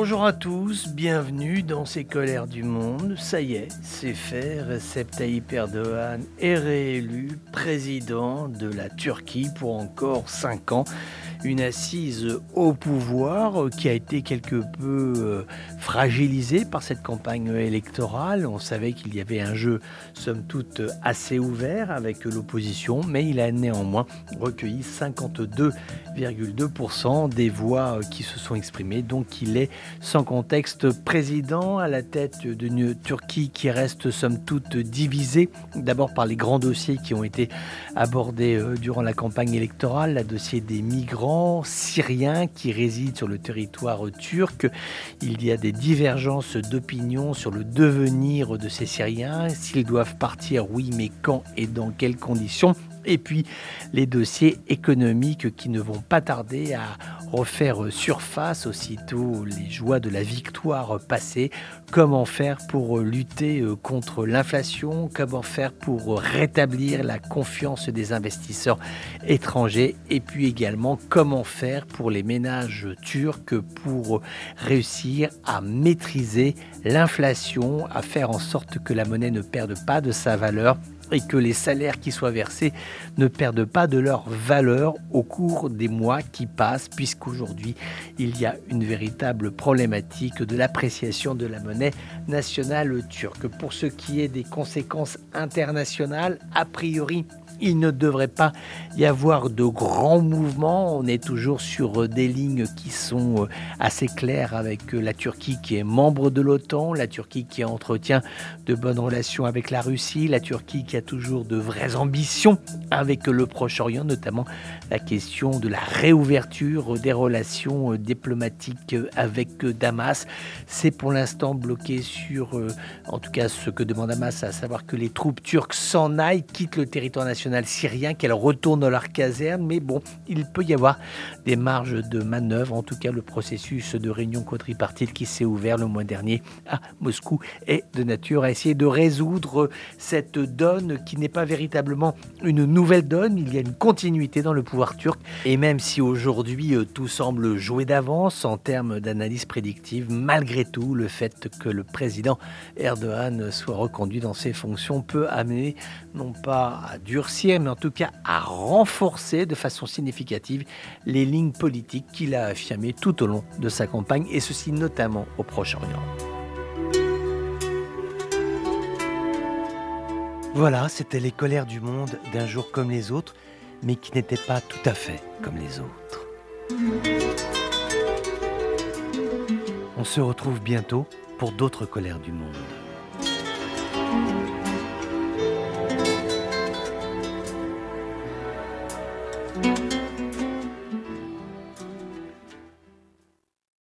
Bonjour à tous, bienvenue dans ces colères du monde. Ça y est, c'est fait, Recep Tayyip Erdogan est réélu président de la Turquie pour encore 5 ans une assise au pouvoir qui a été quelque peu euh, fragilisée par cette campagne électorale. On savait qu'il y avait un jeu, somme toute, assez ouvert avec l'opposition, mais il a néanmoins recueilli 52,2% des voix qui se sont exprimées. Donc il est sans contexte président à la tête d'une Turquie qui reste somme toute divisée, d'abord par les grands dossiers qui ont été abordés euh, durant la campagne électorale, le dossier des migrants syriens qui résident sur le territoire turc. Il y a des divergences d'opinion sur le devenir de ces Syriens, s'ils doivent partir, oui, mais quand et dans quelles conditions? Et puis les dossiers économiques qui ne vont pas tarder à refaire surface aussitôt les joies de la victoire passée. Comment faire pour lutter contre l'inflation? Comment faire pour rétablir la confiance des investisseurs étrangers? Et puis également comment faire pour les ménages turcs pour réussir à maîtriser l'inflation, à faire en sorte que la monnaie ne perde pas de sa valeur? Et que les salaires qui soient versés ne perdent pas de leur valeur au cours des mois qui passent, puisqu'aujourd'hui il y a une véritable problématique de l'appréciation de la monnaie nationale turque. Pour ce qui est des conséquences internationales, a priori, il ne devrait pas y avoir de grands mouvements. On est toujours sur des lignes qui sont euh, assez claires avec euh, la Turquie qui est membre de l'OTAN, la Turquie qui entretient de bonnes relations avec la Russie, la Turquie qui a toujours de vraies ambitions avec le Proche-Orient, notamment la question de la réouverture des relations euh, diplomatiques avec Damas. C'est pour l'instant bloqué sur, en tout cas, ce que demande Damas, à savoir que les troupes turques s'en aillent, quittent le territoire national syrien, qu'elle retourne dans leur caserne. Mais bon, il peut y avoir des marges de manœuvre. En tout cas, le processus de réunion quadripartite qui s'est ouvert le mois dernier à Moscou est de nature à essayer de résoudre cette donne qui n'est pas véritablement une nouvelle donne. Il y a une continuité dans le pouvoir turc. Et même si aujourd'hui euh, tout semble jouer d'avance en termes d'analyse prédictive, malgré tout, le fait que le président Erdogan soit reconduit dans ses fonctions peut amener non pas à durcir mais en tout cas à renforcer de façon significative les lignes politiques qu'il a affirmées tout au long de sa campagne, et ceci notamment au Proche-Orient. Voilà, c'était les colères du monde d'un jour comme les autres, mais qui n'étaient pas tout à fait comme les autres. On se retrouve bientôt pour d'autres colères du monde.